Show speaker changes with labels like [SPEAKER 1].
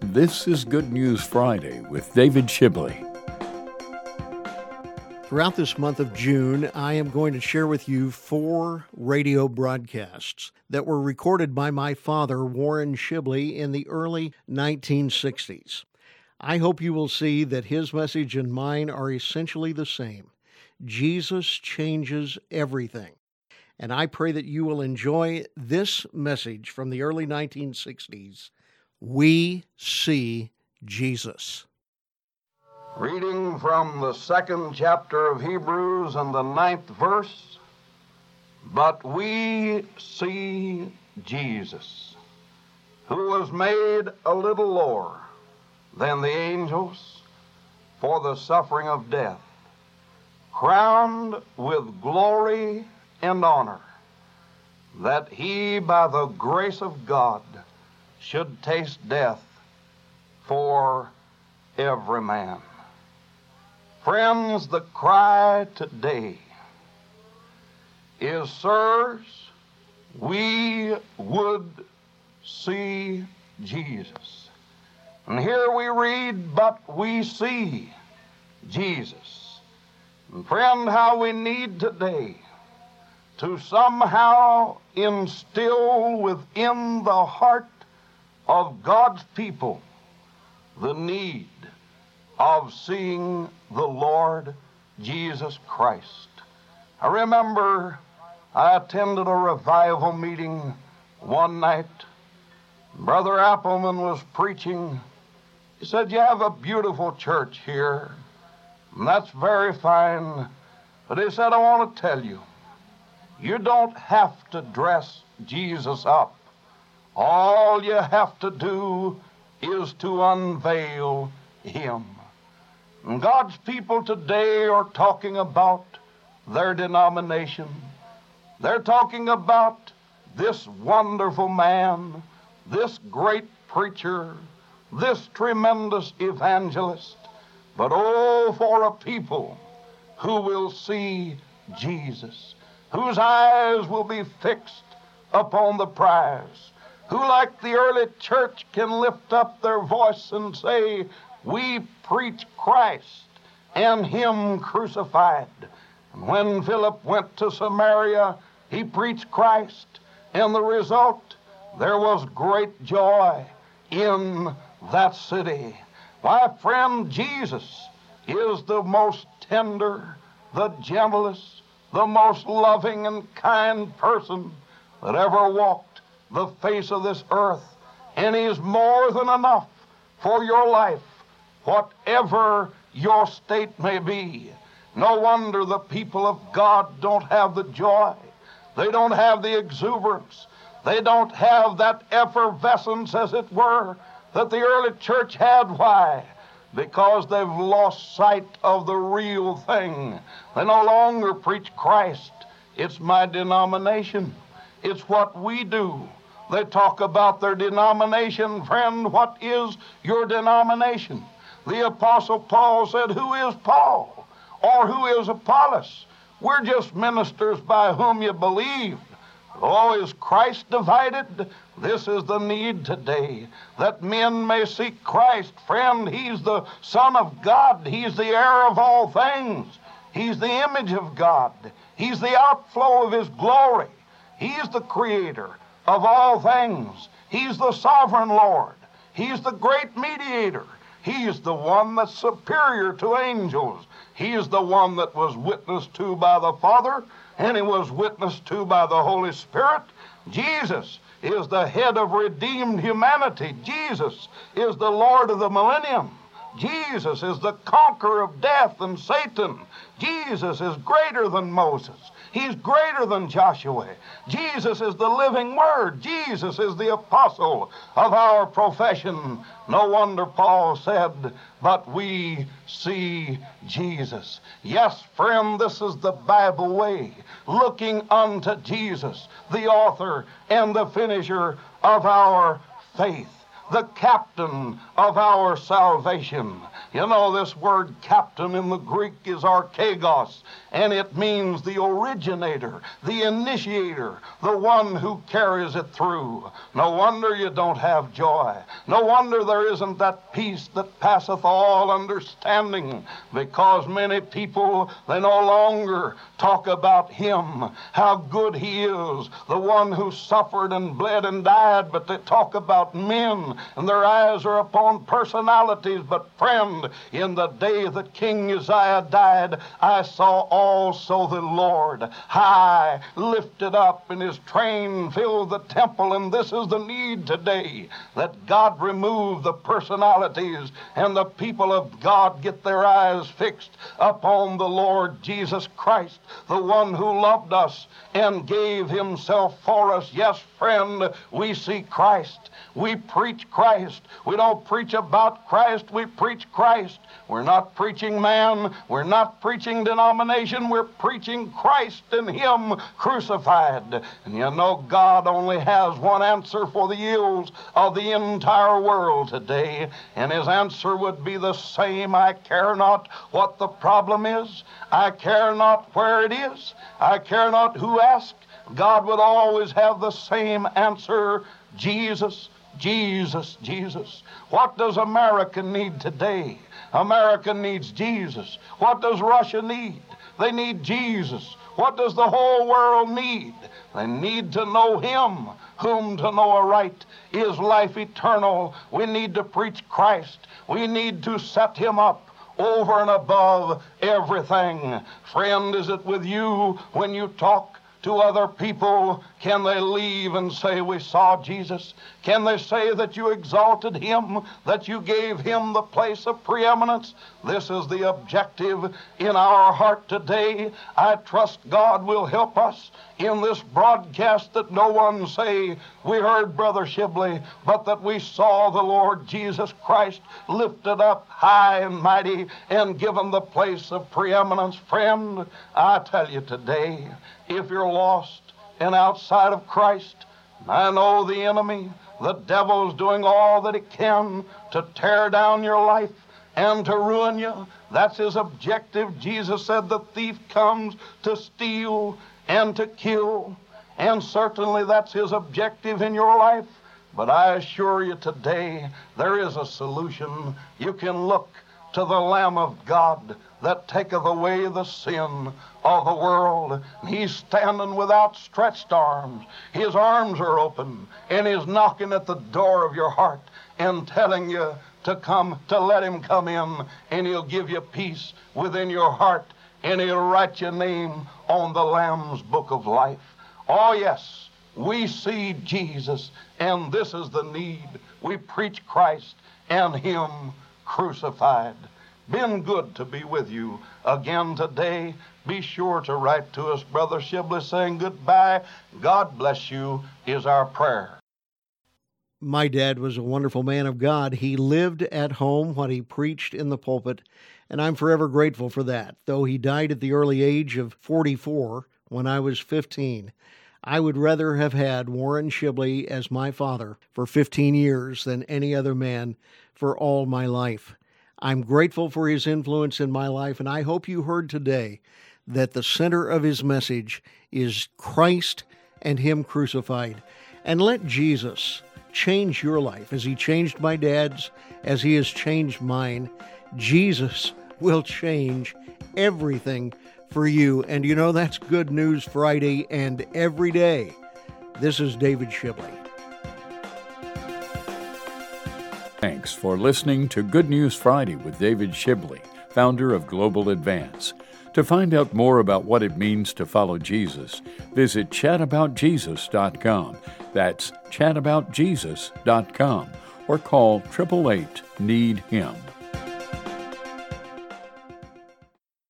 [SPEAKER 1] This is Good News Friday with David Shibley.
[SPEAKER 2] Throughout this month of June, I am going to share with you four radio broadcasts that were recorded by my father, Warren Shibley, in the early 1960s. I hope you will see that his message and mine are essentially the same. Jesus changes everything. And I pray that you will enjoy this message from the early 1960s we see Jesus.
[SPEAKER 3] Reading from the second chapter of Hebrews and the ninth verse. But we see Jesus, who was made a little lower than the angels for the suffering of death, crowned with glory and honor, that he, by the grace of God, should taste death for every man. Friends, the cry today is, Sirs, we would see Jesus. And here we read, But we see Jesus. And friend, how we need today to somehow instill within the heart of God's people the need of seeing the Lord Jesus Christ. I remember I attended a revival meeting one night. Brother Appelman was preaching. He said, You have a beautiful church here, and that's very fine. But he said, I want to tell you, you don't have to dress Jesus up. All you have to do is to unveil Him. God's people today are talking about their denomination. They're talking about this wonderful man, this great preacher, this tremendous evangelist. But oh, for a people who will see Jesus, whose eyes will be fixed upon the prize who, like the early church, can lift up their voice and say, We preach Christ and Him crucified. And when Philip went to Samaria, he preached Christ, and the result, there was great joy in that city. My friend, Jesus is the most tender, the gentlest, the most loving and kind person that ever walked the face of this earth, and is more than enough for your life, whatever your state may be. No wonder the people of God don't have the joy, they don't have the exuberance, they don't have that effervescence, as it were, that the early church had. Why? Because they've lost sight of the real thing. They no longer preach Christ. It's my denomination. It's what we do. They talk about their denomination. Friend, what is your denomination? The Apostle Paul said, Who is Paul? Or who is Apollos? We're just ministers by whom you believe. Oh, is Christ divided? This is the need today that men may seek Christ. Friend, He's the Son of God, He's the heir of all things, He's the image of God, He's the outflow of His glory, He's the Creator of all things. He's the sovereign Lord. He's the great mediator. He's the one that's superior to angels. He is the one that was witnessed to by the Father and he was witnessed to by the Holy Spirit. Jesus is the head of redeemed humanity. Jesus is the Lord of the millennium. Jesus is the conqueror of death and Satan. Jesus is greater than Moses. He's greater than Joshua. Jesus is the living word. Jesus is the apostle of our profession. No wonder Paul said, But we see Jesus. Yes, friend, this is the Bible way. Looking unto Jesus, the author and the finisher of our faith. The captain of our salvation. You know, this word captain in the Greek is archegos, and it means the originator, the initiator, the one who carries it through. No wonder you don't have joy. No wonder there isn't that peace that passeth all understanding, because many people, they no longer talk about him, how good he is, the one who suffered and bled and died, but they talk about men, and their eyes are upon personalities. But, friend, in the day that King Uzziah died, I saw also the Lord high lifted up, and his train filled the temple. And this is the need today that God remove the personalities and the people of God get their eyes fixed upon the Lord Jesus Christ, the one who loved us and gave himself for us. Yes, friend, we see Christ. We preach Christ. We don't preach about Christ, we preach Christ. We're not preaching man. We're not preaching denomination. We're preaching Christ and Him crucified. And you know, God only has one answer for the ills of the entire world today. And His answer would be the same I care not what the problem is, I care not where it is, I care not who asks. God would always have the same answer Jesus, Jesus, Jesus. What does America need today? America needs Jesus. What does Russia need? They need Jesus. What does the whole world need? They need to know Him, whom to know aright is life eternal. We need to preach Christ. We need to set Him up over and above everything. Friend, is it with you when you talk to other people? Can they leave and say, We saw Jesus? Can they say that you exalted him, that you gave him the place of preeminence? This is the objective in our heart today. I trust God will help us in this broadcast that no one say, We heard Brother Shibley, but that we saw the Lord Jesus Christ lifted up high and mighty and given the place of preeminence. Friend, I tell you today, if you're lost and outside of Christ, I know the enemy, the devil's doing all that he can to tear down your life and to ruin you. That's his objective. Jesus said the thief comes to steal and to kill, and certainly that's his objective in your life. But I assure you today, there is a solution. You can look to the Lamb of God that taketh away the sin of the world. He's standing with outstretched arms. His arms are open, and He's knocking at the door of your heart and telling you to come, to let Him come in, and He'll give you peace within your heart, and He'll write your name on the Lamb's book of life. Oh, yes, we see Jesus, and this is the need. We preach Christ and Him crucified. Been good to be with you again today. Be sure to write to us, Brother Shibley, saying goodbye. God bless you, is our prayer.
[SPEAKER 2] My dad was a wonderful man of God. He lived at home what he preached in the pulpit, and I'm forever grateful for that. Though he died at the early age of 44 when I was 15, I would rather have had Warren Shibley as my father for 15 years than any other man for all my life. I'm grateful for his influence in my life, and I hope you heard today that the center of his message is Christ and Him crucified. And let Jesus change your life as He changed my dad's, as He has changed mine. Jesus will change everything for you. And you know, that's Good News Friday and every day. This is David Shibley.
[SPEAKER 1] Thanks for listening to Good News Friday with David Shibley, founder of Global Advance. To find out more about what it means to follow Jesus, visit chataboutjesus.com. That's chataboutjesus.com or call 888 Need Him.